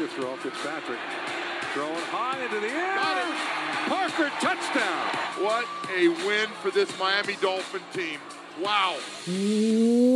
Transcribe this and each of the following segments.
Parker throw. Fitzpatrick throwing high into the air. Parker touchdown. What a win for this Miami Dolphin team. Wow.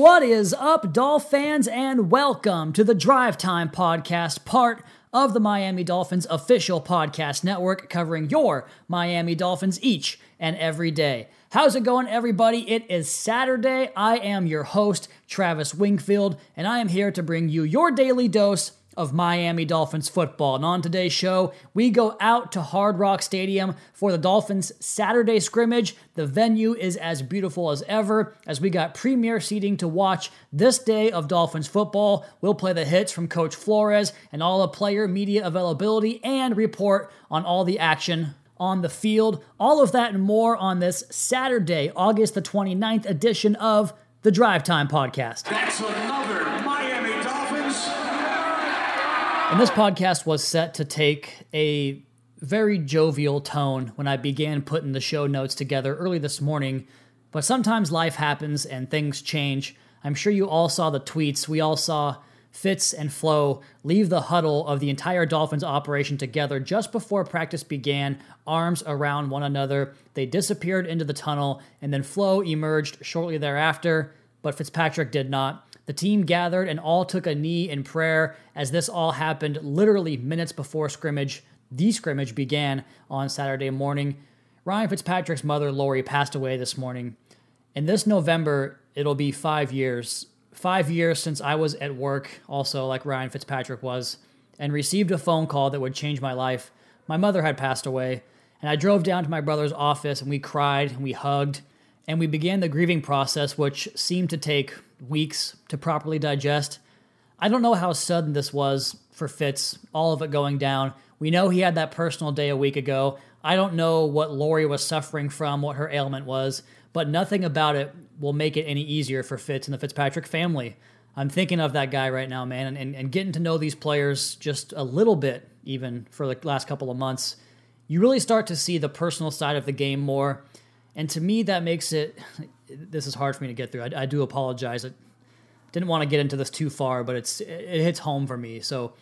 What is up, Dolph fans, and welcome to the Drive Time Podcast, part of the Miami Dolphins official podcast network covering your Miami Dolphins each and every day. How's it going, everybody? It is Saturday. I am your host, Travis Wingfield, and I am here to bring you your daily dose of Miami Dolphins football. And on today's show, we go out to Hard Rock Stadium for the Dolphins Saturday scrimmage. The venue is as beautiful as ever as we got premier seating to watch this day of Dolphins football. We'll play the hits from Coach Flores and all the player media availability and report on all the action on the field. All of that and more on this Saturday, August the 29th edition of the Drive Time Podcast. That's another. And this podcast was set to take a very jovial tone when I began putting the show notes together early this morning. But sometimes life happens and things change. I'm sure you all saw the tweets. We all saw Fitz and Flo leave the huddle of the entire Dolphins operation together just before practice began, arms around one another. They disappeared into the tunnel, and then Flo emerged shortly thereafter, but Fitzpatrick did not. The team gathered and all took a knee in prayer as this all happened literally minutes before scrimmage. The scrimmage began on Saturday morning. Ryan Fitzpatrick's mother, Lori, passed away this morning. And this November, it'll be five years. Five years since I was at work, also like Ryan Fitzpatrick was, and received a phone call that would change my life. My mother had passed away, and I drove down to my brother's office and we cried and we hugged and we began the grieving process, which seemed to take weeks to properly digest. I don't know how sudden this was for Fitz, all of it going down. We know he had that personal day a week ago. I don't know what Lori was suffering from, what her ailment was, but nothing about it will make it any easier for Fitz and the Fitzpatrick family. I'm thinking of that guy right now, man, and, and getting to know these players just a little bit, even for the last couple of months. You really start to see the personal side of the game more. And to me, that makes it. This is hard for me to get through. I, I do apologize. I didn't want to get into this too far, but it's it hits home for me. So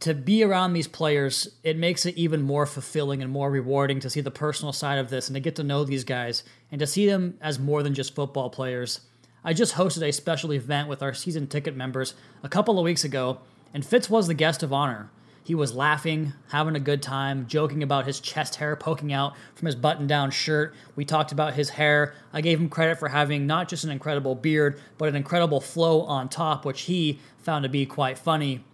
to be around these players, it makes it even more fulfilling and more rewarding to see the personal side of this and to get to know these guys and to see them as more than just football players. I just hosted a special event with our season ticket members a couple of weeks ago, and Fitz was the guest of honor. He was laughing, having a good time, joking about his chest hair poking out from his button down shirt. We talked about his hair. I gave him credit for having not just an incredible beard, but an incredible flow on top, which he found to be quite funny.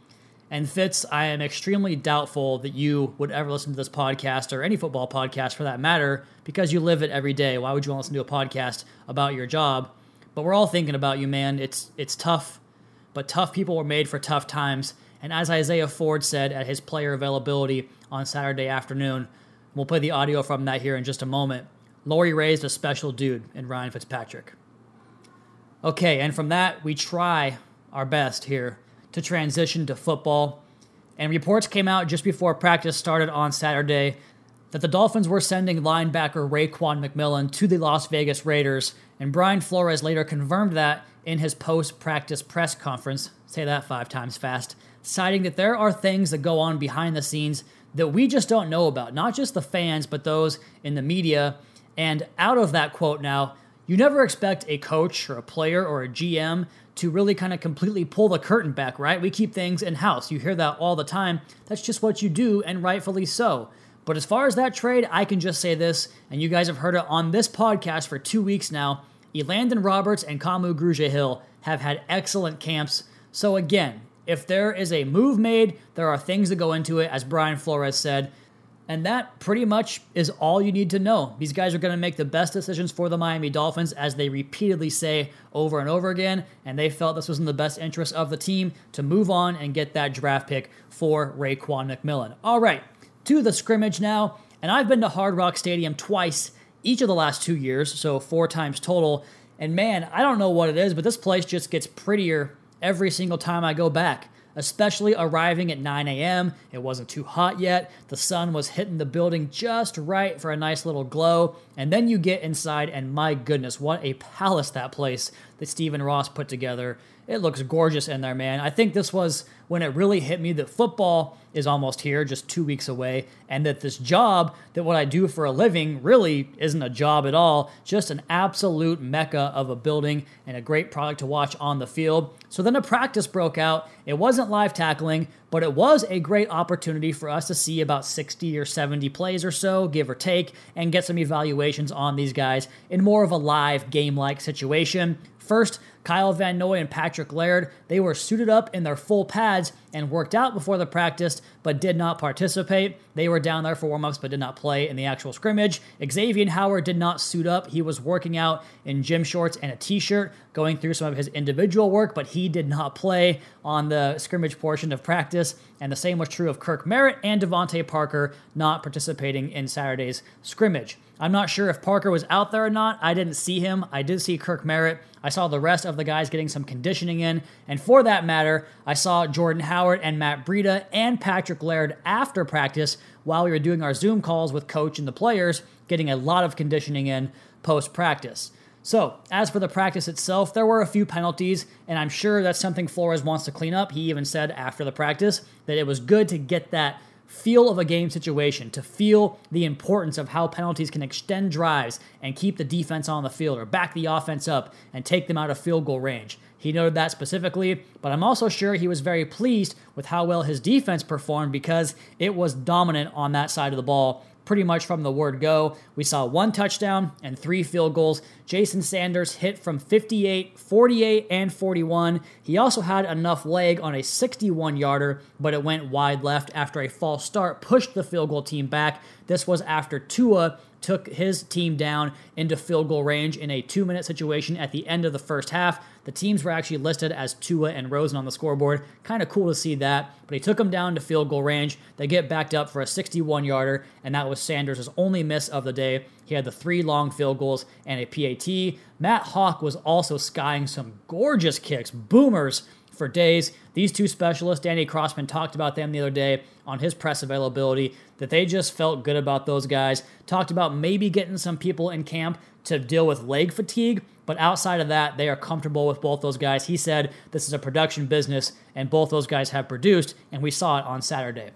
And Fitz, I am extremely doubtful that you would ever listen to this podcast or any football podcast for that matter because you live it every day. Why would you want to listen to a podcast about your job? But we're all thinking about you, man. It's it's tough, but tough people were made for tough times. And as Isaiah Ford said at his player availability on Saturday afternoon, we'll play the audio from that here in just a moment. Lori raised a special dude in Ryan Fitzpatrick. Okay, and from that, we try our best here to transition to football. And reports came out just before practice started on Saturday that the Dolphins were sending linebacker Raekwon McMillan to the Las Vegas Raiders, and Brian Flores later confirmed that in his post practice press conference. Say that five times fast citing that there are things that go on behind the scenes that we just don't know about, not just the fans, but those in the media. And out of that quote now, you never expect a coach or a player or a GM to really kind of completely pull the curtain back, right? We keep things in house. You hear that all the time. That's just what you do, and rightfully so. But as far as that trade, I can just say this, and you guys have heard it on this podcast for two weeks now. Elandon Roberts and Kamu Grugier Hill have had excellent camps. So again, if there is a move made, there are things that go into it, as Brian Flores said. And that pretty much is all you need to know. These guys are going to make the best decisions for the Miami Dolphins, as they repeatedly say over and over again. And they felt this was in the best interest of the team to move on and get that draft pick for Raekwon McMillan. All right, to the scrimmage now. And I've been to Hard Rock Stadium twice each of the last two years, so four times total. And man, I don't know what it is, but this place just gets prettier every single time I go back, especially arriving at 9 a.m. It wasn't too hot yet. The sun was hitting the building just right for a nice little glow. And then you get inside, and my goodness, what a palace that place that Stephen Ross put together. It looks gorgeous in there, man. I think this was when it really hit me that football is almost here, just two weeks away, and that this job, that what I do for a living, really isn't a job at all, just an absolute mecca of a building and a great product to watch on the field. So then a practice broke out. It wasn't live tackling, but it was a great opportunity for us to see about 60 or 70 plays or so, give or take, and get some evaluations on these guys in more of a live game like situation. First, Kyle Van Noy and Patrick Laird, they were suited up in their full pads and worked out before the practice, but did not participate. They were down there for warmups, but did not play in the actual scrimmage. Xavier Howard did not suit up. He was working out in gym shorts and a t-shirt, going through some of his individual work, but he did not play on the scrimmage portion of practice. And the same was true of Kirk Merritt and DeVante Parker not participating in Saturday's scrimmage. I'm not sure if Parker was out there or not. I didn't see him. I did see Kirk Merritt. I saw the rest of the guys getting some conditioning in. And for that matter, I saw Jordan Howard and Matt Breida and Patrick Laird after practice while we were doing our Zoom calls with coach and the players, getting a lot of conditioning in post practice. So, as for the practice itself, there were a few penalties, and I'm sure that's something Flores wants to clean up. He even said after the practice that it was good to get that feel of a game situation, to feel the importance of how penalties can extend drives and keep the defense on the field or back the offense up and take them out of field goal range. He noted that specifically, but I'm also sure he was very pleased with how well his defense performed because it was dominant on that side of the ball pretty much from the word go. We saw one touchdown and three field goals. Jason Sanders hit from 58, 48, and 41. He also had enough leg on a 61 yarder, but it went wide left after a false start pushed the field goal team back. This was after Tua took his team down into field goal range in a two minute situation at the end of the first half. The teams were actually listed as Tua and Rosen on the scoreboard. Kind of cool to see that. But he took them down to field goal range. They get backed up for a 61 yarder, and that was Sanders' only miss of the day. He had the three long field goals and a PAT. Matt Haack was also skying some gorgeous kicks, boomers for days. These two specialists, Danny Crossman talked about them the other day on his press availability, that they just felt good about those guys. Talked about maybe getting some people in camp to deal with leg fatigue, but outside of that, they are comfortable with both those guys. He said this is a production business, and both those guys have produced, and we saw it on Saturday.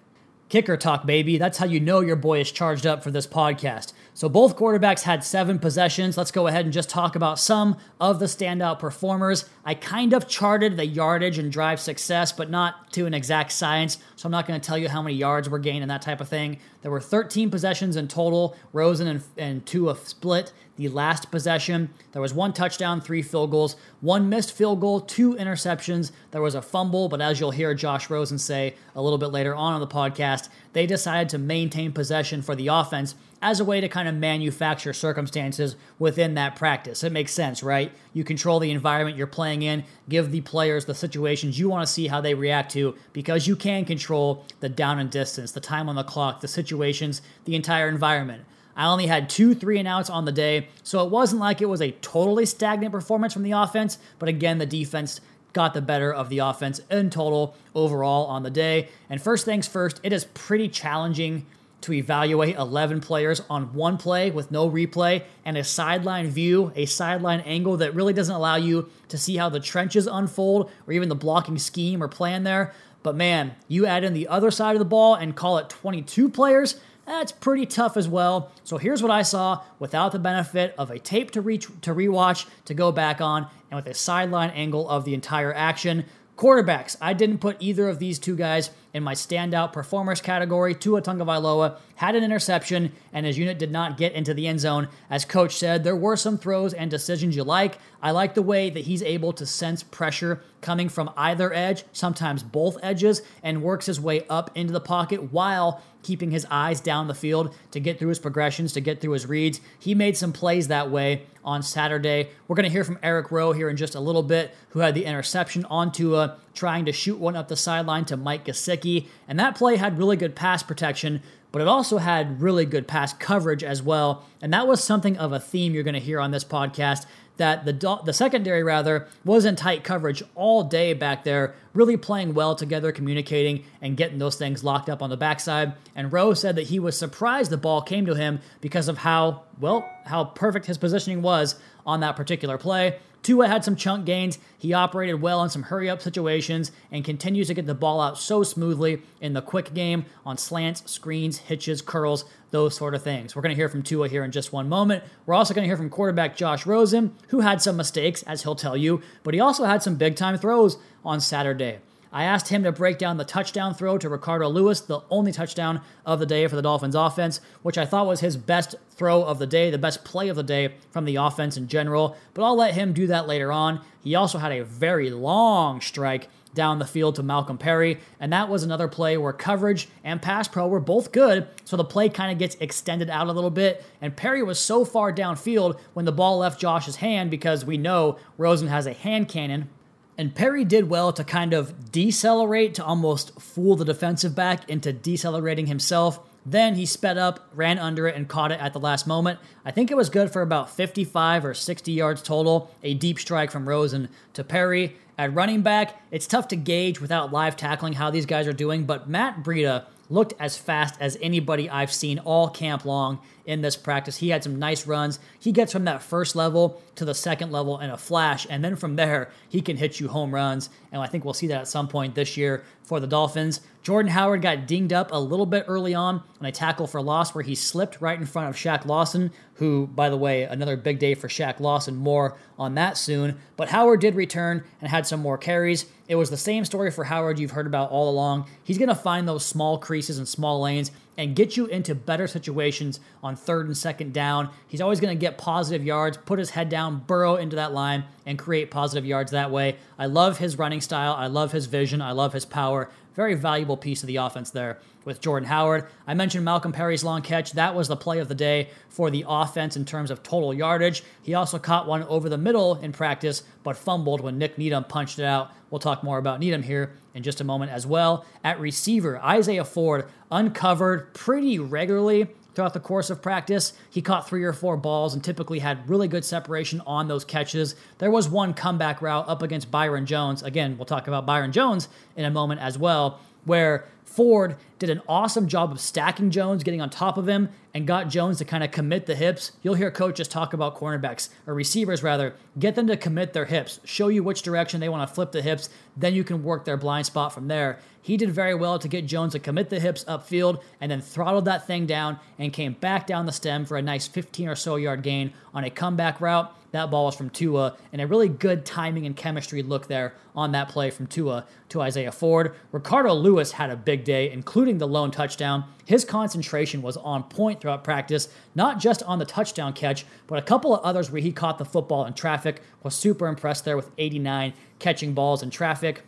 Kicker talk, baby. That's how you know your boy is charged up for this podcast. So both quarterbacks had seven possessions. Let's go ahead and just talk about some of the standout performers. I kind of charted the yardage and drive success, but not to an exact science. So I'm not going to tell you how many yards were gained and that type of thing. There were 13 possessions in total. Rosen and, and Tua split the last possession. There was one touchdown, three field goals, one missed field goal, two interceptions. There was a fumble, but as you'll hear Josh Rosen say a little bit later on in the podcast, they decided to maintain possession for the offense as a way to kind of manufacture circumstances within that practice. It makes sense, right? You control the environment you're playing in, give the players the situations you want to see how they react to because you can control the down and distance, the time on the clock, the situations, the entire environment. I only had two three and outs on the day, so it wasn't like it was a totally stagnant performance from the offense, but again, the defense got the better of the offense in total overall on the day. And first things first, it is pretty challenging to evaluate 11 players on one play with no replay and a sideline view, a sideline angle that really doesn't allow you to see how the trenches unfold or even the blocking scheme or plan there. But man, you add in the other side of the ball and call it 22 players, that's pretty tough as well. So here's what I saw without the benefit of a tape to reach to rewatch to go back on and with a sideline angle of the entire action. Quarterbacks, I didn't put either of these two guys in my standout performers category. Tua Tagovailoa had an interception, and his unit did not get into the end zone. As coach said, there were some throws and decisions you like. I like the way that he's able to sense pressure coming from either edge, sometimes both edges, and works his way up into the pocket while keeping his eyes down the field to get through his progressions, to get through his reads. He made some plays that way on Saturday. We're going to hear from Eric Rowe here in just a little bit, who had the interception onto a trying to shoot one up the sideline to Mike Gesicki. And that play had really good pass protection, but it also had really good pass coverage as well. And that was something of a theme you're going to hear on this podcast that the the secondary rather was in tight coverage all day back there, really playing well together, communicating and getting those things locked up on the backside. And Rowe said that he was surprised the ball came to him because of how well how perfect his positioning was on that particular play. Tua had some chunk gains. He operated well in some hurry up situations and continues to get the ball out so smoothly in the quick game on slants, screens, hitches, curls, those sort of things. We're going to hear from Tua here in just one moment. We're also going to hear from quarterback Josh Rosen, who had some mistakes, as he'll tell you, but he also had some big time throws on Saturday. I asked him to break down the touchdown throw to Ricardo Louis, the only touchdown of the day for the Dolphins offense, which I thought was his best throw of the day, the best play of the day from the offense in general. But I'll let him do that later on. He also had a very long strike down the field to Malcolm Perry, and that was another play where coverage and pass pro were both good, so the play kind of gets extended out a little bit. And Perry was so far downfield when the ball left Josh's hand because we know Rosen has a hand cannon and Perry did well to kind of decelerate to almost fool the defensive back into decelerating himself. Then he sped up, ran under it, and caught it at the last moment. I think it was good for about 55 or 60 yards total. A deep strike from Rosen to Perry. At running back, it's tough to gauge without live tackling how these guys are doing, but Matt Breida looked as fast as anybody I've seen all camp long in this practice. He had some nice runs. He gets from that first level to the second level in a flash, and then from there, he can hit you home runs. And I think we'll see that at some point this year for the Dolphins. Jordan Howard got dinged up a little bit early on on a tackle for loss where he slipped right in front of Shaq Lawson, who, by the way, another big day for Shaq Lawson. More on that soon. But Howard did return and had some more carries. It was the same story for Howard you've heard about all along. He's going to find those small creases and small lanes and get you into better situations on third and second down. He's always going to get positive yards, put his head down, burrow into that line, and create positive yards that way. I love his running style. I love his vision. I love his power. Very valuable piece of the offense there with Jordan Howard. I mentioned Malcolm Perry's long catch. That was the play of the day for the offense in terms of total yardage. He also caught one over the middle in practice, but fumbled when Nik Needham punched it out. We'll talk more about Needham here in just a moment as well. At receiver, Isaiah Ford uncovered pretty regularly throughout the course of practice. He caught three or four balls and typically had really good separation on those catches. There was one comeback route up against Byron Jones. Again, we'll talk about Byron Jones in a moment as well, where Ford did an awesome job of stacking Jones, getting on top of him, and got Jones to kind of commit the hips. You'll hear coaches talk about cornerbacks, or receivers rather, get them to commit their hips, show you which direction they want to flip the hips, then you can work their blind spot from there. He did very well to get Jones to commit the hips upfield and then throttled that thing down and came back down the stem for a nice 15 or so yard gain on a comeback route. That ball was from Tua, and a really good timing and chemistry look there on that play from Tua to Isaiah Ford. Ricardo Louis had a big day, including the lone touchdown. His concentration was on point throughout practice, not just on the touchdown catch, but a couple of others where he caught the football in traffic. Was super impressed there with 89 catching balls in traffic.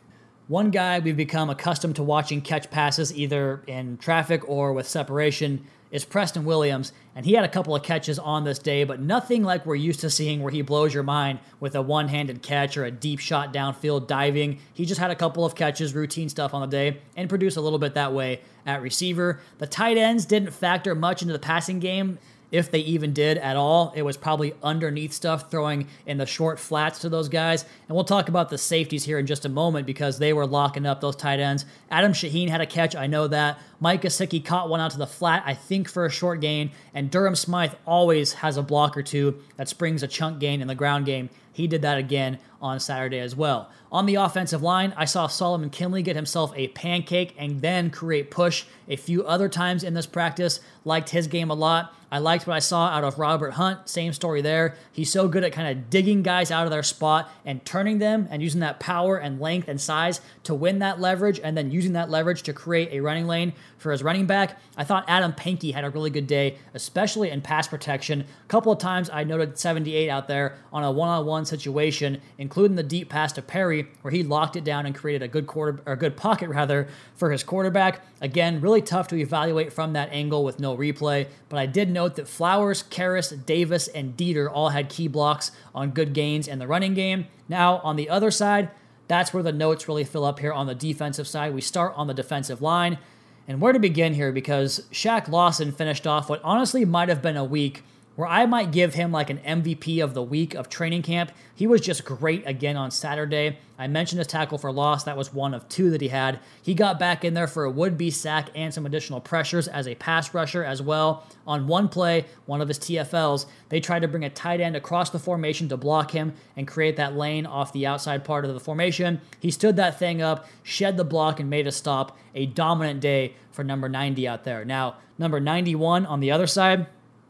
One guy we've become accustomed to watching catch passes either in traffic or with separation is Preston Williams, and he had a couple of catches on this day, but nothing like we're used to seeing where he blows your mind with a one handed catch or a deep shot downfield diving. He just had a couple of catches, routine stuff on the day, and produced a little bit that way at receiver. The tight ends didn't factor much into the passing game if they even did at all. It was probably underneath stuff, throwing in the short flats to those guys. And we'll talk about the safeties here in just a moment because they were locking up those tight ends. Adam Shaheen had a catch, I know that. Mike Gesicki caught one out to the flat, I think for a short gain. And Durham Smythe always has a block or two that springs a chunk gain in the ground game. He did that again on Saturday as well. On the offensive line, I saw Solomon Kindley get himself a pancake and then create push a few other times in this practice. Liked his game a lot. I liked what I saw out of Robert Hunt. Same story there. He's so good at kind of digging guys out of their spot and turning them and using that power and length and size to win that leverage and then using that leverage to create a running lane for his running back. I thought Adam Pankey had a really good day, especially in pass protection. A couple of times I noted 78 out there on a one on one situation, including the deep pass to Perry, where he locked it down and created a good quarter or a good pocket rather for his quarterback. Again, really tough to evaluate from that angle with no replay, but I did note that Flowers, Karras, Davis, and Deiter all had key blocks on good gains in the running game. Now, on the other side, that's where the notes really fill up here on the defensive side. We start on the defensive line. And where to begin here because Shaq Lawson finished off what honestly might have been a week where I might give him like an MVP of the week of training camp. He was just great again on Saturday. I mentioned his tackle for loss. That was one of two that he had. He got back in there for a would be sack and some additional pressures as a pass rusher as well. On one play, one of his TFLs, they tried to bring a tight end across the formation to block him and create that lane off the outside part of the formation. He stood that thing up, shed the block, and made a stop. A dominant day for number 90 out there. Now, number 91 on the other side,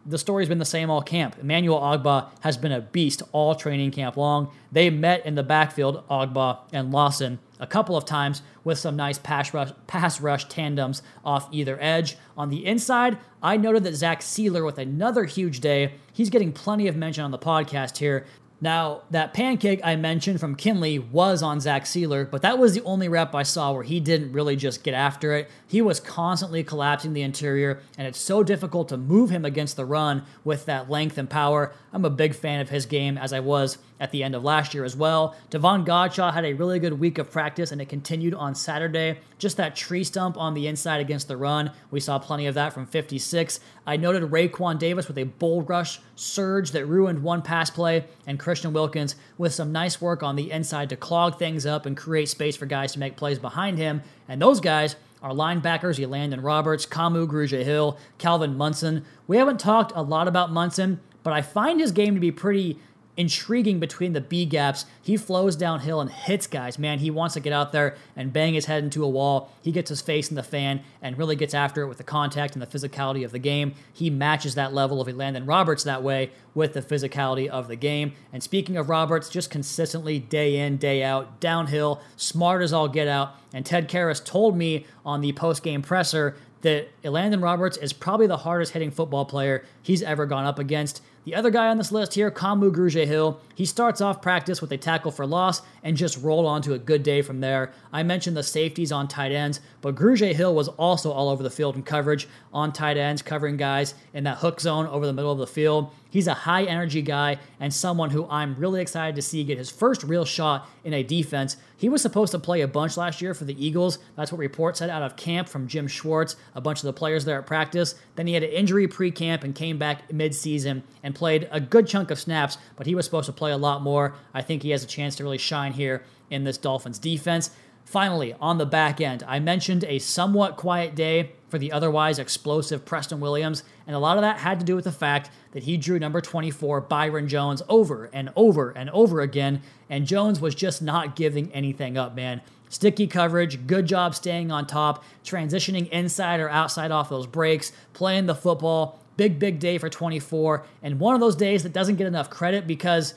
the story's been the same all camp. Emmanuel Ogbah has been a beast all training camp long. They met in the backfield, Ogbah and Lawson, a couple of times with some nice pass rush, pass rush tandems off either edge. On the inside, I noted that Zach Sieler with another huge day. He's getting plenty of mention on the podcast here. Now, that pancake I mentioned from Kindley was on Zach Sieler, but that was the only rep I saw where he didn't really just get after it. He was constantly collapsing the interior, and it's so difficult to move him against the run with that length and power. I'm a big fan of his game, as I was at the end of last year as well. Devon Godchaux had a really good week of practice, and it continued on Saturday. Just that tree stump on the inside against the run. We saw plenty of that from 56. I noted Raekwon Davis with a bull rush surge that ruined one pass play, and Christian Wilkins with some nice work on the inside to clog things up and create space for guys to make plays behind him. And those guys are linebackers, Elandon Roberts, Kamu Grugier Hill, Calvin Munson. We haven't talked a lot about Munson, but I find his game to be pretty intriguing between the B gaps. He flows downhill and hits guys. Man, he wants to get out there and bang his head into a wall. He gets his face in the fan and really gets after it with the contact and the physicality of the game. He matches that level of Elandon Roberts that way with the physicality of the game. And speaking of Roberts, just consistently day in, day out, downhill, smart as all get out. And Ted Karras told me on the post game presser that Elandon Roberts is probably the hardest hitting football player he's ever gone up against. The other guy on this list here, Kamu Grugier Hill, he starts off practice with a tackle for loss and just rolled on to a good day from there. I mentioned the safeties on tight ends, but Grugier Hill was also all over the field in coverage on tight ends, covering guys in that hook zone over the middle of the field. He's a high energy guy and someone who I'm really excited to see get his first real shot in a defense. He was supposed to play a bunch last year for the Eagles. That's what reports said out of camp from Jim Schwartz, a bunch of the players there at practice. Then he had an injury pre camp and came back mid season and played a good chunk of snaps, but he was supposed to play a lot more. I think he has a chance to really shine here in this Dolphins defense. Finally, on the back end, I mentioned a somewhat quiet day for the otherwise explosive Preston Williams, and a lot of that had to do with the fact that he drew number 24 Byron Jones over and over and over again, and Jones was just not giving anything up, man. Sticky coverage, good job staying on top, transitioning inside or outside off those breaks, playing the football. Big, big day for 24, and one of those days that doesn't get enough credit because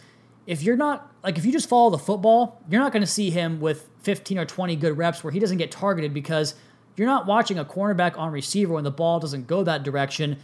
if you're not like if you just follow the football, you're not going to see him with 15 or 20 good reps where he doesn't get targeted because you're not watching a cornerback on receiver when the ball doesn't go that direction.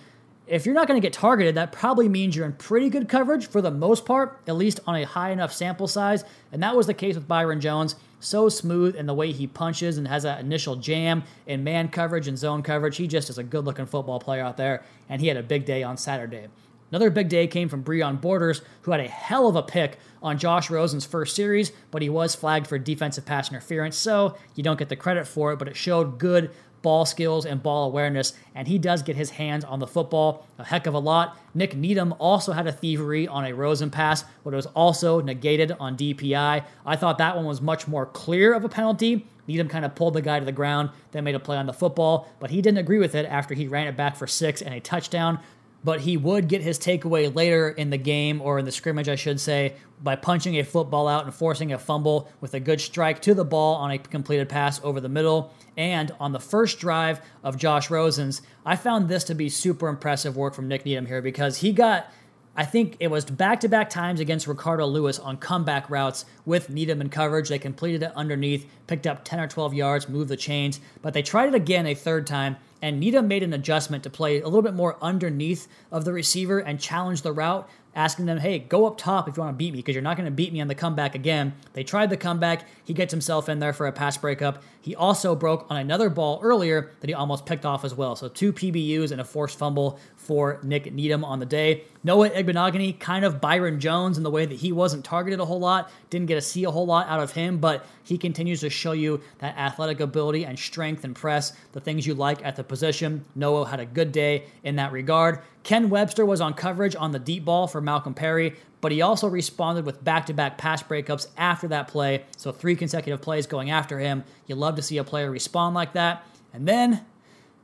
If you're not going to get targeted, that probably means you're in pretty good coverage for the most part, at least on a high enough sample size. And that was the case with Byron Jones. So smooth in the way he punches and has that initial jam in man coverage and zone coverage. He just is a good looking football player out there, and he had a big day on Saturday. Another big day came from Breon Borders, who had a hell of a pick on Josh Rosen's first series, but he was flagged for defensive pass interference, so you don't get the credit for it, but it showed good ball skills and ball awareness, and he does get his hands on the football a heck of a lot. Nik Needham also had a thievery on a Rosen pass, but it was also negated on DPI. I thought that one was much more clear of a penalty. Needham kind of pulled the guy to the ground, then made a play on the football, but he didn't agree with it after he ran it back for six and a touchdown but he would get his takeaway later in the game or in the scrimmage, I should say, by punching a football out and forcing a fumble with a good strike to the ball on a completed pass over the middle. And on the first drive of Josh Rosen's, I found this to be super impressive work from Nik Needham here because he got I think it was back to back times against Ricardo Louis on comeback routes with Needham in coverage. They completed it underneath, picked up 10 or 12 yards, moved the chains, but they tried it again a third time, and Needham made an adjustment to play a little bit more underneath of the receiver and challenge the route asking them, hey, go up top if you want to beat me because you're not going to beat me on the comeback again. They tried the comeback. He gets himself in there for a pass breakup. He also broke on another ball earlier that he almost picked off as well. So two PBUs and a forced fumble for Nik Needham on the day. Noah Igbinoghene, kind of Byron Jones in the way that he wasn't targeted a whole lot, didn't get to see a whole lot out of him, but he continues to show you that athletic ability and strength and press, the things you like at the position. Noah had a good day in that regard. Ken Webster was on coverage on the deep ball for Malcolm Perry, but he also responded with back to back pass breakups after that play. So, three consecutive plays going after him. You love to see a player respond like that. And then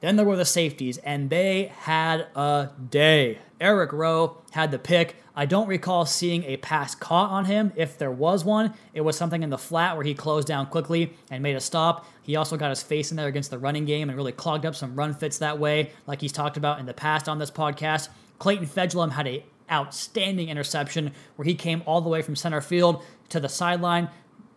then there were the safeties, and they had a day. Eric Rowe had the pick. I don't recall seeing a pass caught on him. If there was one, it was something in the flat where he closed down quickly and made a stop. He also got his face in there against the running game and really clogged up some run fits that way, like he's talked about in the past on this podcast. Clayton Fejedelem had a outstanding interception where he came all the way from center field to the sideline,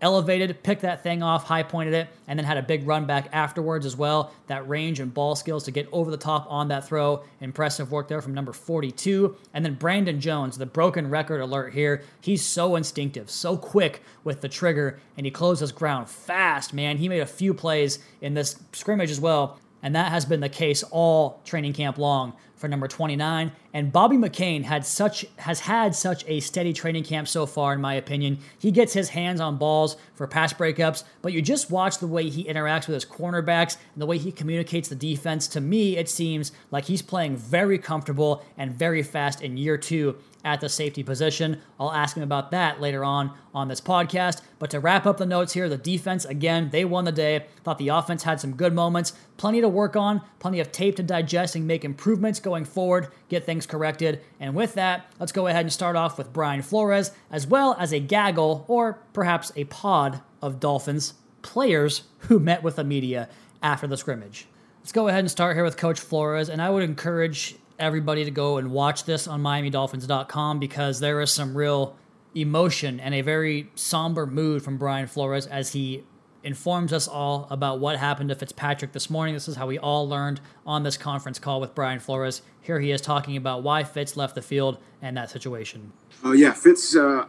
elevated, picked that thing off, high pointed it, and then had a big run back afterwards as well. That range and ball skills to get over the top on that throw. Impressive work there from number 42. And then Brandon Jones, the broken record alert here. He's so instinctive, so quick with the trigger, and he closes ground fast, man. He made a few plays in this scrimmage as well and that has been the case all training camp long for number 29. And Bobby McCain had such has had such a steady training camp so far, in my opinion. He gets his hands on balls for pass breakups, but you just watch the way he interacts with his cornerbacks and the way he communicates the defense. To me, it seems like he's playing very comfortable and very fast in year two at the safety position. I'll ask him about that later on on this podcast. But to wrap up the notes here, the defense, again, they won the day. Thought the offense had some good moments, plenty to work on, plenty of tape to digest and make improvements going forward, get things corrected. And with that, let's go ahead and start off with Brian Flores, as well as a gaggle or perhaps a pod of Dolphins players who met with the media after the scrimmage. Let's go ahead and start here with Coach Flores, and I would encourage everybody to go and watch this on MiamiDolphins.com because there is some real emotion and a very somber mood from Brian Flores as he informs us all about what happened to Fitzpatrick this morning. This is how we all learned on this conference call with Brian Flores. Here he is talking about why Fitz left the field and that situation. Oh uh, yeah, Fitz. Uh,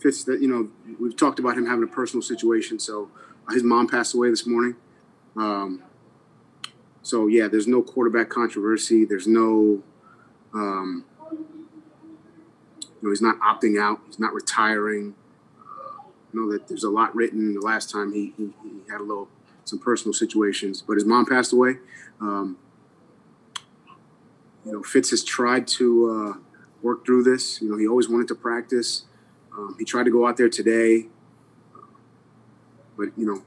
Fitz. That you know, we've talked about him having a personal situation. So uh, his mom passed away this morning. Um, so yeah, there's no quarterback controversy. There's no, um, you know, he's not opting out. He's not retiring. Know that there's a lot written. The last time he, he, he, had a little some personal situations, but his mom passed away. Um, you know, Fitz has tried to uh, work through this. You know, he always wanted to practice. Um, he tried to go out there today, but you know,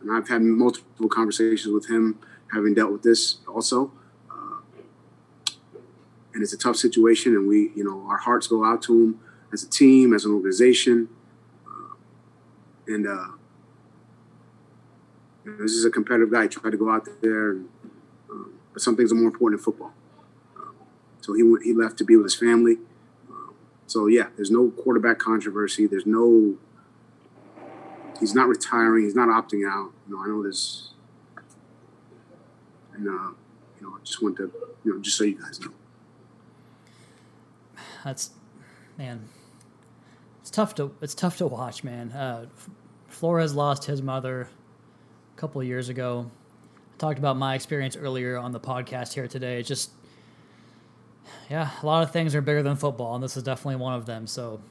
and I've had multiple conversations with him having dealt with this also. Uh, and it's a tough situation, and we, you know, our hearts go out to him as a team, as an organization. And uh, this is a competitive guy. He tried to go out there, and, um, but some things are more important in football. Um, so he he left to be with his family. Um, so yeah, there's no quarterback controversy. There's no. He's not retiring. He's not opting out. You know, I know this, and uh, you know, I just want to, you know, just so you guys know. That's man. Tough to it's tough to watch, man. Uh, Flores lost his mother a couple years ago. I talked about my experience earlier on the podcast here today. It's just yeah, a lot of things are bigger than football, and this is definitely one of them. So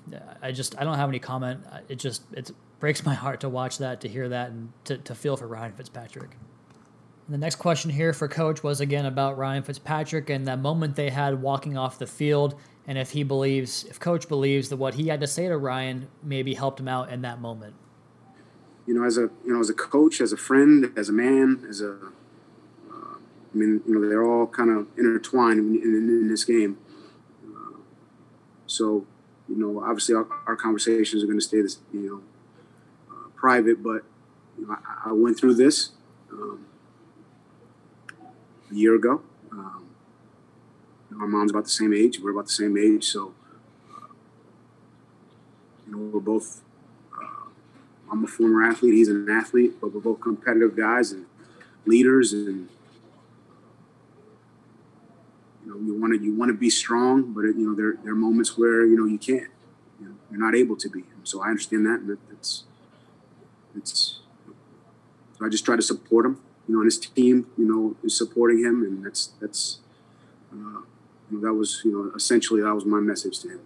I just I don't have any comment. It just it breaks my heart to watch that, to hear that, and to, to feel for Ryan Fitzpatrick. The next question here for Coach was again about Ryan Fitzpatrick and that moment they had walking off the field, and if he believes, if Coach believes that what he had to say to Ryan maybe helped him out in that moment. You know, as a you know, as a coach, as a friend, as a man, as a, uh, I mean, you know, they're all kind of intertwined in, in, in this game. Uh, so, you know, obviously our, our conversations are going to stay this, you know, uh, private, but you know, I, I, went through this. Um, a year ago. Our mom's about the same age. We're about the same age, so you know we're both. Uh, I'm a former athlete. He's an athlete, but we're both competitive guys and leaders, and you know you want to you want to be strong, but you know there there are moments where you know you can't. You know, you're not able to be. So I understand that, and it's it's. So I just try to support him you know, and his team, you know, is supporting him, and that's that's uh, that was you know essentially that was my message to him.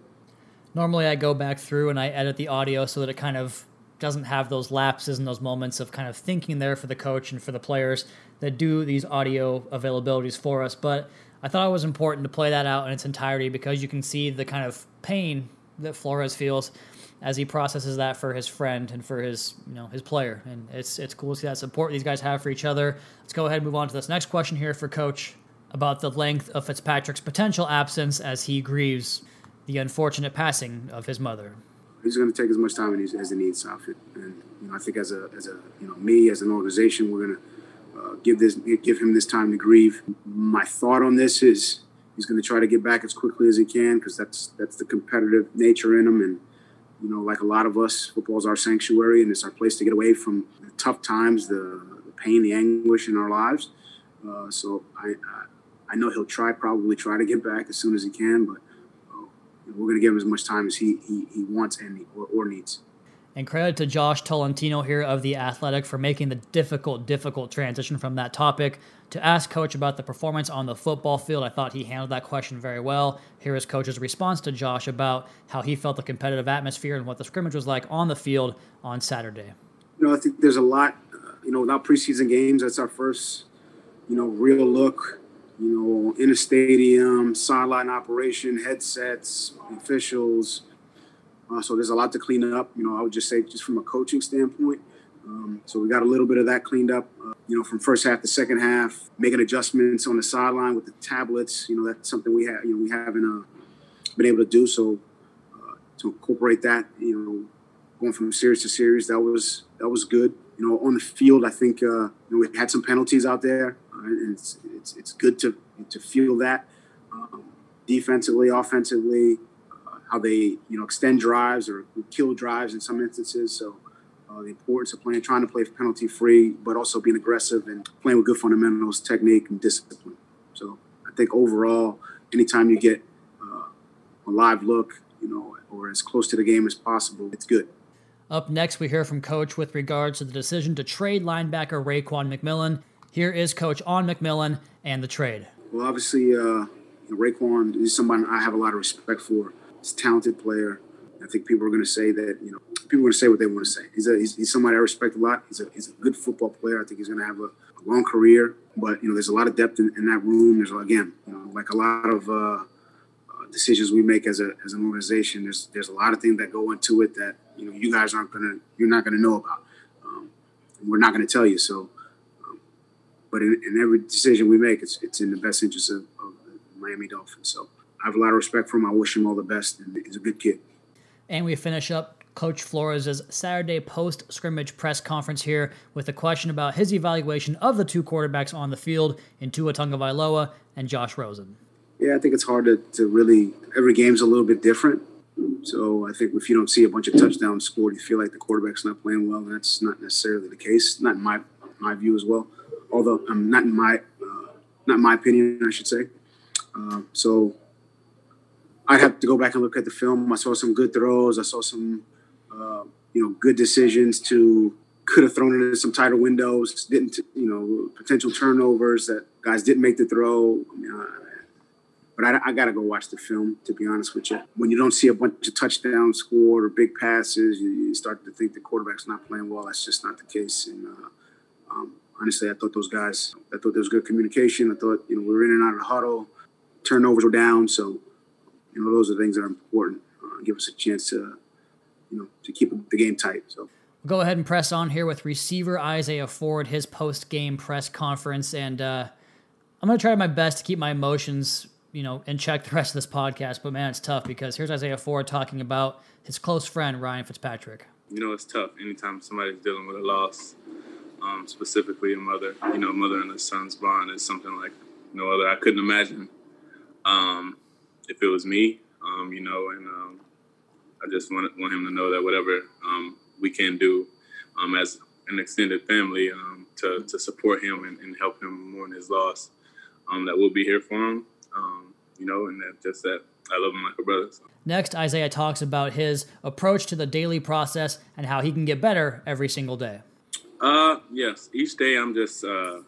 Normally, I go back through and I edit the audio so that it kind of doesn't have those lapses and those moments of kind of thinking there for the coach and for the players that do these audio availabilities for us. But I thought it was important to play that out in its entirety because you can see the kind of pain that Flores feels as he processes that for his friend and for his you know his player. And it's it's cool to see that support these guys have for each other. Let's go ahead and move on to this next question here for Coach about the length of Fitzpatrick's potential absence as he grieves the unfortunate passing of his mother he's going to take as much time as he needs, Outfit. And you know, I think as a as a you know me as an organization, we're going to uh, give this give him this time to grieve. My thought on this is he's going to try to get back as quickly as he can because that's that's the competitive nature in him. And you know, like a lot of us, football's our sanctuary and it's our place to get away from the tough times, the, the pain, the anguish in our lives. Uh, so I I know he'll try probably try to get back as soon as he can, but we're going to give him as much time as he, he, he wants and or, or needs. And credit to Josh Tolentino here of The Athletic for making the difficult, difficult transition from that topic to ask Coach about the performance on the football field. I thought he handled that question very well. Here is Coach's response to Josh about how he felt the competitive atmosphere and what the scrimmage was like on the field on Saturday. You know, I think there's a lot, uh, you know, without preseason games, that's our first, you know, real look you know, in a stadium, sideline operation, headsets, officials. Uh, so there's a lot to clean up. You know, I would just say just from a coaching standpoint. Um, so we got a little bit of that cleaned up. Uh, you know, from first half to second half, making adjustments on the sideline with the tablets. You know, that's something we have. You know, we haven't uh, been able to do. So uh, to incorporate that, you know, going from series to series, that was that was good. You know, on the field, I think uh, you know, we had some penalties out there. It's, it's, it's good to to feel that um, defensively, offensively, uh, how they you know extend drives or kill drives in some instances. So uh, the importance of playing, trying to play penalty free, but also being aggressive and playing with good fundamentals, technique, and discipline. So I think overall, anytime you get uh, a live look, you know, or as close to the game as possible, it's good. Up next, we hear from Coach with regards to the decision to trade linebacker Raekwon McMillan. Here is Coach on McMillan and the trade. Well, obviously, uh, Raekwon is somebody I have a lot of respect for. He's a talented player. I think people are going to say that, you know, people are going to say what they want to say. He's, a, he's, he's, somebody I respect a lot. He's a, he's a good football player. I think he's going to have a, a, long career. But, you know, there's a lot of depth in, in that room. There's, again, you know, like a lot of uh, uh, decisions we make as, a, as an organization, there's, there's a lot of things that go into it that, you know, you guys aren't going to, you're not going to know about. Um, we're not going to tell you. So, but in, in, every decision we make, it's it's in the best interest of, of the Miami Dolphins. So I have a lot of respect for him. I wish him all the best, and he's a good kid. And we finish up Coach Flores' Saturday post scrimmage press conference here with a question about his evaluation of the two quarterbacks on the field in Tua Tagovailoa and Josh Rosen. Yeah, I think it's hard to, to really, every game's a little bit different. So I think if you don't see a bunch of touchdowns scored, you feel like the quarterback's not playing well, and that's not necessarily the case, not in my, my view as well although um, not in my uh, not my opinion, I should say. Uh, so I'd have to go back and look at the film. I saw some good throws. I saw some uh, you know good decisions to could have thrown it in some tighter windows. Didn't you know potential turnovers that guys didn't make the throw. I mean, uh, but I, I got to go watch the film to be honest with you. When you don't see a bunch of touchdowns scored or big passes, you, you start to think the quarterback's not playing well. That's just not the case. And uh, um, honestly, I thought those guys, I thought there was good communication. I thought, you know, we were in and out of the huddle, turnovers were down. So, you know, those are things that are important. Uh, give us a chance to, you know, to keep the game tight. So. Go ahead and press on here with receiver Isaiah Ford, his post game press conference. And uh, I'm going to try my best to keep my emotions, you know, and check the rest of this podcast. But man, it's tough because here's Isaiah Ford talking about his close friend, Ryan Fitzpatrick. You know, it's tough anytime somebody's dealing with a loss um, specifically a mother. You know, mother and a son's bond is something like no other. I couldn't imagine um, if it was me. Um, you know, and um, I just want want him to know that whatever um, we can do um, as an extended family to to support him and, and, help him mourn his loss, that we'll be here for him. you know, and that just that I love him like a brother. So. Next, Isaiah talks about his approach to the daily process and how he can get better every single day. Uh, yes. Each day, I'm just, uh,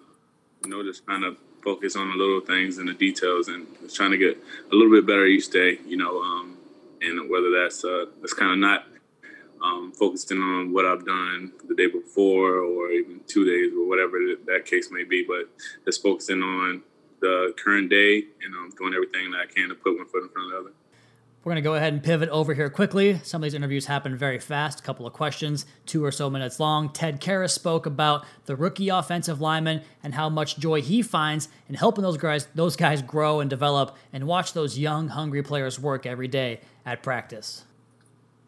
you know, just kind of focus on the little things and the details, and just trying to get a little bit better each day. You know, um, and whether that's uh, that's kind of not um, focusing on what I've done the day before or even two days or whatever that case may be. But just focusing on the current day and um, doing everything that I can to put one foot in front of the other. We're going to go ahead and pivot over here quickly. Some of these interviews happen very fast, a couple of questions, two or so minutes long. Ted Karras spoke about the rookie offensive lineman and how much joy he finds in helping those guys those guys grow and develop and watch those young hungry players work every day at practice.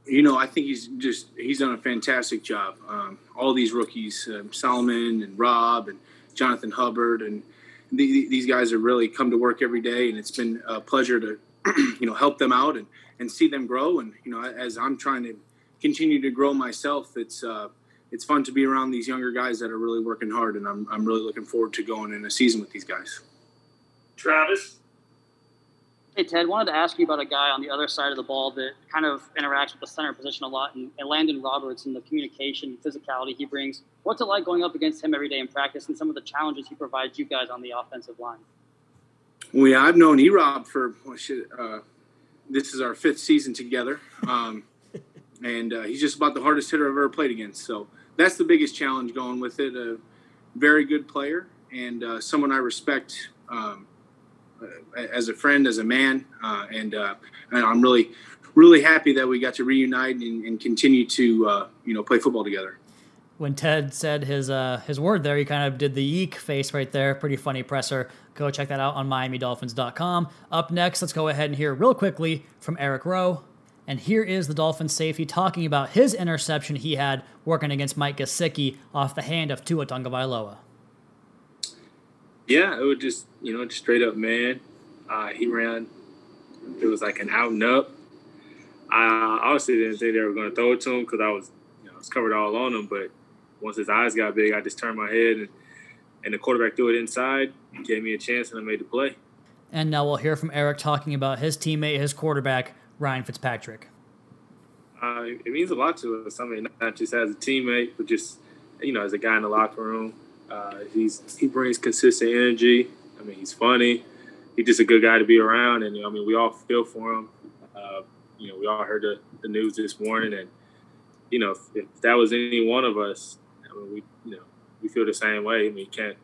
You know, I think he's just he's done a fantastic job. Um, all these rookies, um, Solomon and Rob and Jonathan Hubbard and the, these guys have really come to work every day, and it's been a pleasure to you know help them out and and see them grow. And you know, as I'm trying to continue to grow myself, it's uh, it's fun to be around these younger guys that are really working hard, and I'm I'm really looking forward to going in a season with these guys. Travis. Hey Ted, wanted to ask you about a guy on the other side of the ball that kind of interacts with the center position a lot, and, and Elandon Roberts and the communication, and physicality he brings. What's it like going up against him every day in practice, and some of the challenges he provides you guys on the offensive line? Well, yeah, I've known Erob for well, shit, uh, this is our fifth season together, um, and uh, he's just about the hardest hitter I've ever played against. So that's the biggest challenge going with it. A very good player and uh, someone I respect. Um, as a friend, as a man, uh, and, uh, and I'm really, really happy that we got to reunite and, and continue to, uh, you know, play football together. When Ted said his uh, his word there, he kind of did the eek face right there. Pretty funny presser. Go check that out on MiamiDolphins.com. Up next, let's go ahead and hear real quickly from Eric Rowe. And here is the Dolphins safety talking about his interception he had working against Mike Gesicki off the hand of Tua Tagovailoa. Yeah, it was just you know just straight up man. Uh, he ran. It was like an out and up. I obviously didn't think they were going to throw it to him because I was you know I was covered all on him. But once his eyes got big, I just turned my head and and the quarterback threw it inside, gave me a chance, and I made the play. And now we'll hear from Eric talking about his teammate, his quarterback, Ryan Fitzpatrick. Uh, it means a lot to us. I mean, not just as a teammate, but just you know, as a guy in the locker room. Uh, he's he brings consistent energy. I mean, he's funny. He's just a good guy to be around, and I mean, we all feel for him. Uh, you know, we all heard the, the news this morning, and you know, if, if, that was any one of us, I mean, we you know, we feel the same way. I mean, you can't.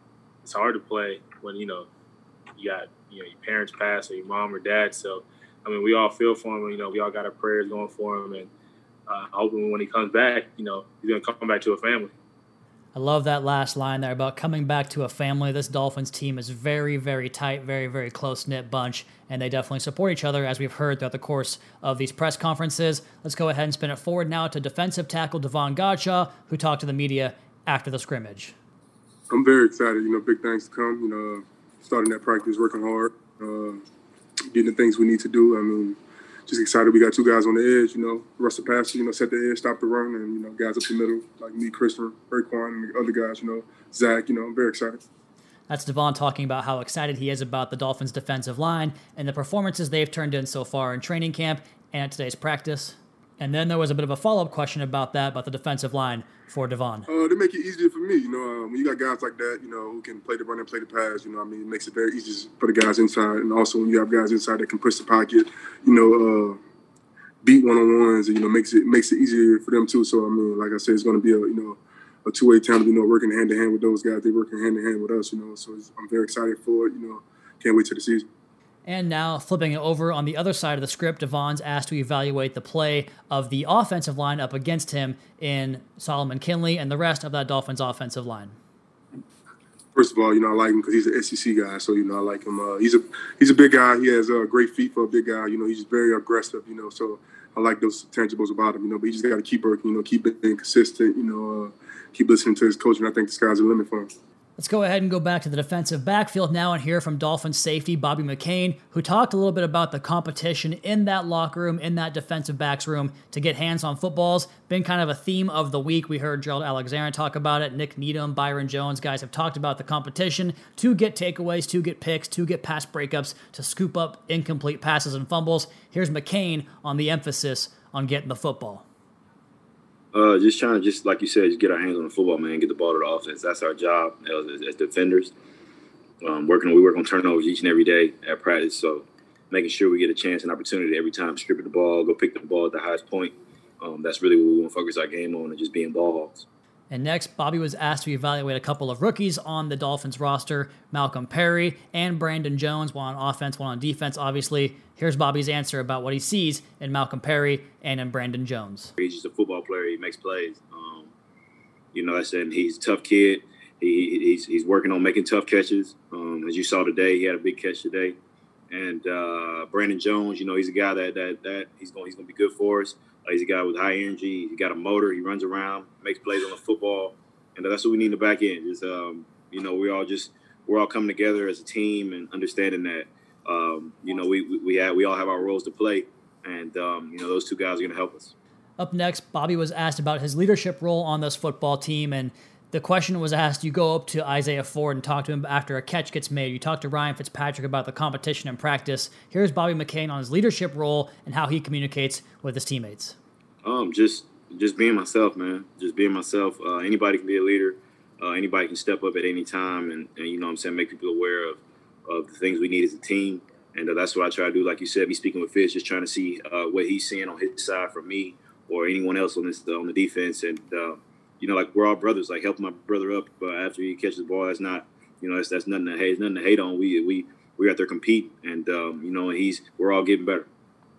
It's hard to play when you know you got you know your parents pass or your mom or dad. So, I mean, we all feel for him. You know, we all got our prayers going for him, and uh, hoping when he comes back, you know, he's gonna come back to a family. I love that last line there about coming back to a family. This Dolphins team is very, very tight, very, very close knit bunch, and they definitely support each other, as we've heard throughout the course of these press conferences. Let's go ahead and spin it forward now to defensive tackle Davon Godchaux, who talked to the media after the scrimmage. I'm very excited. You know, big things to come. You know, starting that practice, working hard, uh, getting the things we need to do. I mean, just excited. We got two guys on the edge, you know, Russell Passer, you know, set the edge, stop the run, and, you know, guys up the middle, like me, Christopher, Raekwon, and the other guys, you know, Zach, you know, I'm very excited. That's Davon talking about how excited he is about the Dolphins' defensive line and the performances they've turned in so far in training camp and at today's practice. And then there was a bit of a follow up question about that, about the defensive line for Davon. Uh, they make it easier for me. You know, uh, when you got guys like that, you know, who can play the run and play the pass, you know, I mean, it makes it very easy for the guys inside. And also when you have guys inside that can push the pocket, you know, uh, beat one on ones, and you know, makes it makes it easier for them too. So I mean, like I said, it's going to be a you know a two way team. You know, working hand in hand with those guys. They're working hand in hand with us. You know, so I'm very excited for it. You know, can't wait to the season. And now flipping it over on the other side of the script, Davon's asked to evaluate the play of the offensive line up against him in Solomon Kindley and the rest of that Dolphins offensive line. First of all, you know I like him because he's an SEC guy, so you know I like him. Uh, he's a he's a big guy. He has uh, great feet for a big guy. You know he's very aggressive. You know so I like those tangibles about him. You know, but he just got to keep working. You know, keep being consistent. You know, uh, keep listening to his coach, and I think the sky's the limit for him. Let's go ahead and go back to the defensive backfield now and hear from Dolphins safety Bobby McCain, who talked a little bit about the competition in that locker room, in that defensive backs room to get hands on footballs. Been kind of a theme of the week. We heard Gerald Alexander talk about it. Nik Needham, Byron Jones, guys have talked about the competition to get takeaways, to get picks, to get pass breakups, to scoop up incomplete passes and fumbles. Here's McCain on the emphasis on getting the football. Uh, just trying to just like you said, just get our hands on the football, man. Get the ball to the offense. That's our job as, as defenders. Um, working, we work on turnovers each and every day at practice. So making sure we get a chance and opportunity every time, strip the ball, go pick the ball at the highest point, um, that's really what we want to focus our game on and just being ball hawks. And next, Bobby was asked to evaluate a couple of rookies on the Dolphins roster Malcolm Perry and Brandon Jones, one on offense, one on defense, obviously. Here's Bobby's answer about what he sees in Malcolm Perry and in Brandon Jones. He's just a football player, he makes plays. Um, you know, I said he's a tough kid. He, he's, he's working on making tough catches. Um, as you saw today, he had a big catch today. And uh, Brandon Jones, you know, he's a guy that that that he's going he's going to be good for us. He's a guy with high energy. He got a motor. He runs around, makes plays on the football, and that's what we need in the back end. Is um, you know, we all just we're all coming together as a team and understanding that um, you know we we we, have, we all have our roles to play, and um, you know those two guys are going to help us. Up next, Bobby was asked about his leadership role on this football team and the question was asked you go up to Isaiah Ford and talk to him after a catch gets made. You talk to Ryan Fitzpatrick about the competition and practice. Here's Bobby McCain on his leadership role and how he communicates with his teammates. Um, just just being myself, man. Just being myself. Uh, anybody can be a leader. Uh, anybody can step up at any time, and, and you know what I'm saying make people aware of of the things we need as a team. And uh, that's what I try to do. Like you said, me speaking with Fitz, just trying to see uh, what he's seeing on his side from me or anyone else on this on the defense, and uh, you know, like we're all brothers. Like helping my brother up uh, after he catches the ball, that's not, you know, that's that's nothing to hate, nothing to hate on. We we we're out there competing, and um, you know, he's we're all getting better.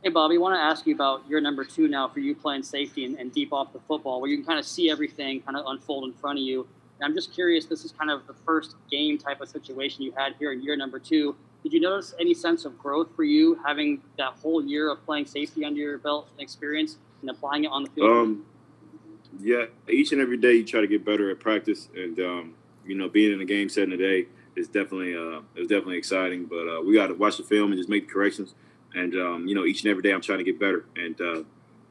Hey, Bobby, I want to ask you about your number two now for you playing safety and, and deep off the football, where you can kind of see everything kind of unfold in front of you. And I'm just curious. This is kind of the first game type of situation you had here in year number two. Did you notice any sense of growth for you having that whole year of playing safety under your belt and experience and applying it on the field? Um, yeah, each and every day you try to get better at practice, and um, you know, being in a game setting today is definitely uh, it was definitely exciting. But uh, we got to watch the film and just make corrections. And um, you know, each and every day I'm trying to get better. And uh,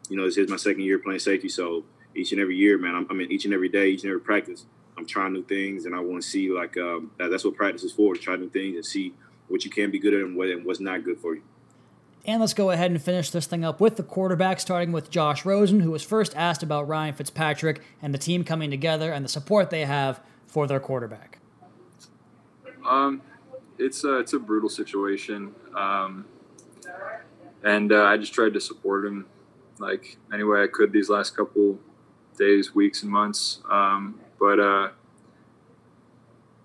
you know, this is my second year playing safety, so each and every year, man, I'm, I mean, each and every day, each and every practice, I'm trying new things, and I want to see like um, that, that's what practice is for: to try new things and see what you can be good at and, what, and what's not good for you. And let's go ahead and finish this thing up with the quarterback, starting with Josh Rosen, who was first asked about Ryan Fitzpatrick and the team coming together and the support they have for their quarterback. Um, it's a, it's a brutal situation, um, and uh, I just tried to support him like any way I could these last couple days, weeks, and months. Um, but uh,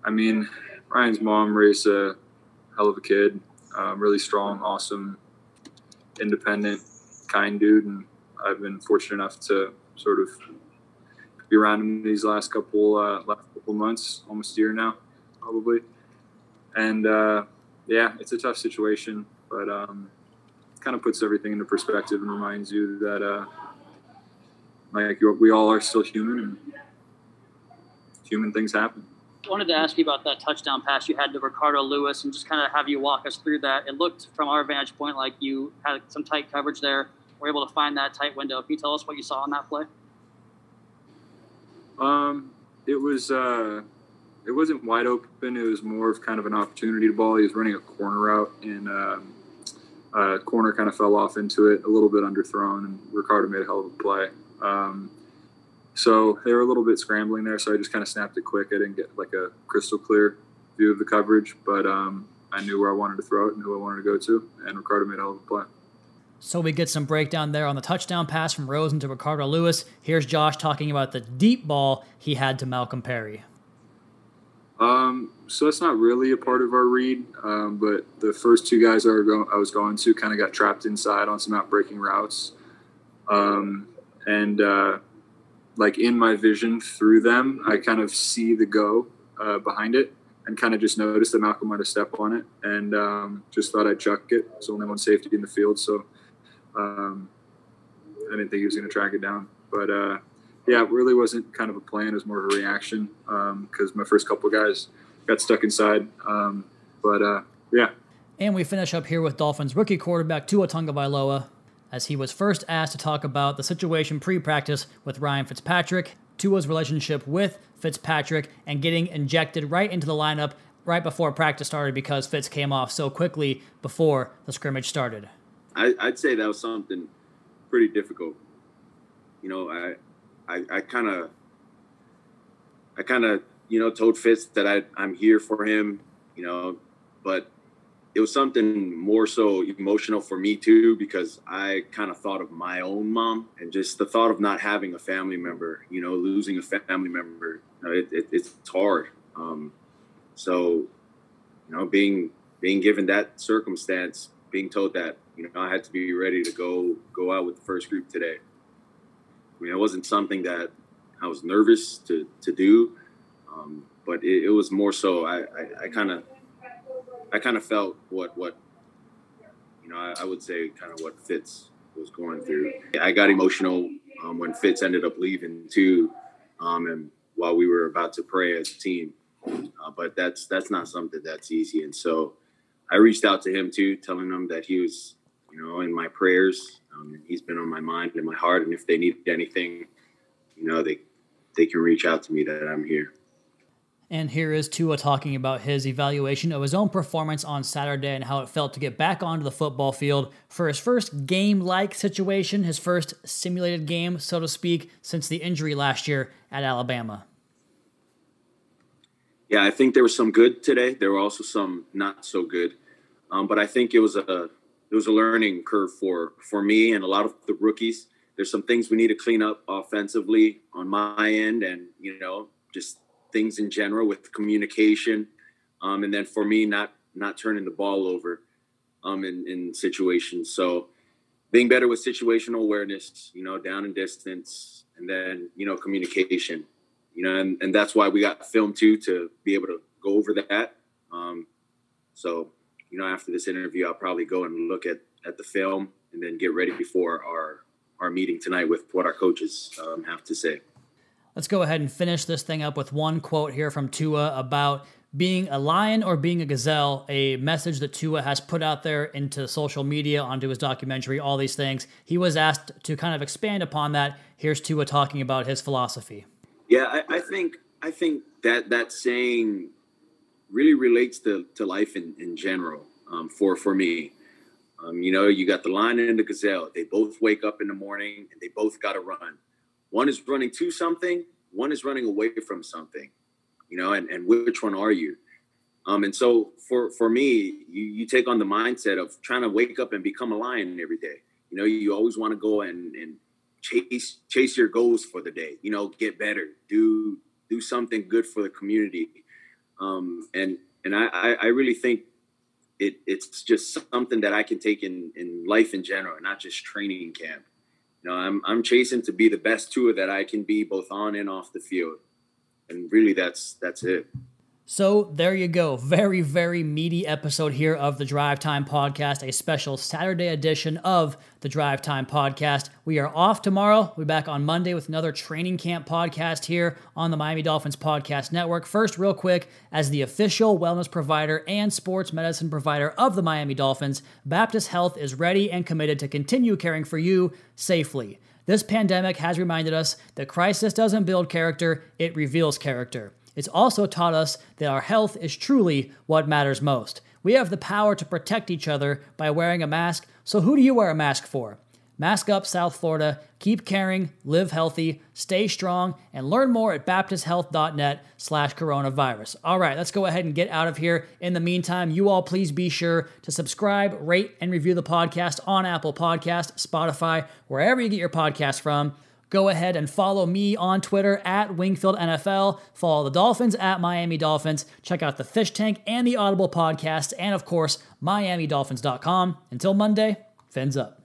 I mean, Ryan's mom raised a hell of a kid, um, really strong, awesome independent, kind dude, and I've been fortunate enough to sort of be around him these last couple uh, last couple months, almost a year now, probably. And uh, yeah, it's a tough situation, but um, kind of puts everything into perspective and reminds you that uh, like we all are still human and human things happen I wanted to ask you about that touchdown pass you had to Ricardo Louis and just kind of have you walk us through that. It looked from our vantage point like you had some tight coverage there. We're able to find that tight window. Can you tell us what you saw on that play? Um, it was uh, it wasn't wide open. It was more of kind of an opportunity to ball. He was running a corner route and um, uh, corner kind of fell off into it, a little bit underthrown, and Ricardo made a hell of a play. Um, so they were a little bit scrambling there. So I just kind of snapped it quick. I didn't get like a crystal clear view of the coverage, but um, I knew where I wanted to throw it and who I wanted to go to. And Ricardo made a hell of a play. So we get some breakdown there on the touchdown pass from Rosen to Ricardo Louis. Here's Josh talking about the deep ball he had to Malcolm Perry. Um, so that's not really a part of our read, um, but the first two guys I, go- I was going to kind of got trapped inside on some out breaking routes. Um, and uh, like in my vision through them, I kind of see the go uh, behind it and kind of just noticed that Malcolm might have stepped on it and um, just thought I'd chuck it. It's only one safety in the field, so um, I didn't think he was going to track it down. But uh, yeah, it really wasn't kind of a plan. It was more of a reaction because um, my first couple guys got stuck inside. Um, but uh, yeah. And we finish up here with Dolphins rookie quarterback Tua Tagovailoa as he was first asked to talk about the situation pre practice with Ryan Fitzpatrick, Tua's relationship with Fitzpatrick, and getting injected right into the lineup right before practice started because Fitz came off so quickly before the scrimmage started. I, would say that was something pretty difficult. You know, I, I kind of, I kind of, you know, told Fitz that I, I'm here for him, you know, but it was something more so emotional for me too because I kind of thought of my own mom and just the thought of not having a family member, you know, losing a family member, it, it, it's hard. Um, so, you know, being being given that circumstance, being told that you know I had to be ready to go go out with the first group today. I mean, it wasn't something that I was nervous to to do, um, but it, it, was more so I I kind of I kind of felt what what you know I, I, would say kind of what Fitz was going through. I got emotional um, when Fitz ended up leaving too, um, and while we were about to pray as a team. Uh, but that's that's not something that's easy, and so I reached out to him too, telling him that he was you know in my prayers. Um, he's been on my mind and my heart, and if they need anything, you know they they can reach out to me. That I'm here. And here is Tua talking about his evaluation of his own performance on Saturday and how it felt to get back onto the football field for his first game like situation, his first simulated game, so to speak, since the injury last year at Alabama. Yeah, I think there was some good today. There were also some not so good, um, but I think it was a it was a learning curve for for me and a lot of the rookies. There's some things we need to clean up offensively on my end, and you know, just things in general with communication, um, and then for me not not turning the ball over um, in, in situations. So being better with situational awareness, you know, down and distance, and then you know communication, you know, and, and that's why we got film too to be able to go over that. Um, so you know, after this interview, I'll probably go and look at at the film and then get ready before our our meeting tonight with what our coaches um, have to say. Let's go ahead and finish this thing up with one quote here from Tua about being a lion or being a gazelle, a message that Tua has put out there into social media, onto his documentary, all these things. He was asked to kind of expand upon that. Here's Tua talking about his philosophy. Yeah, I, I think I think that that saying really relates to, to life in, in general um, for for me. Um, you know, you got the lion and the gazelle. They both wake up in the morning and they both got to run. One is running to something, one is running away from something, you know, and, and which one are you? Um, and so for, for me, you, you take on the mindset of trying to wake up and become a lion every day. You know, you always want to go and, and chase, chase your goals for the day, you know, get better, do, do something good for the community. Um, and, and I, I really think it, it's just something that I can take in, in life in general, not just training camp You know, I'm I'm chasing to be the best Tua that I can be, both on and off the field, and really that's that's it. So there you go. Very, very meaty episode here of the Drive Time Podcast, a special Saturday edition of the Drive Time Podcast. We are off tomorrow. We'll be back on Monday with another training camp podcast here on the Miami Dolphins Podcast Network. First, real quick, as the official wellness provider and sports medicine provider of the Miami Dolphins, Baptist Health is ready and committed to continue caring for you safely. This pandemic has reminded us that crisis doesn't build character, it reveals character. It's also taught us that our health is truly what matters most. We have the power to protect each other by wearing a mask, so who do you wear a mask for? Mask up, South Florida. Keep caring, live healthy, stay strong, and learn more at baptisthealth.net slash coronavirus. All right, let's go ahead and get out of here. In the meantime, you all please be sure to subscribe, rate, and review the podcast on Apple Podcast, Spotify, wherever you get your podcast from. Go ahead and follow me on Twitter at Wingfield NFL. Follow the Dolphins at Miami Dolphins. Check out the Fish Tank and the Audible podcast, and of course, MiamiDolphins.com. Until Monday, fins up.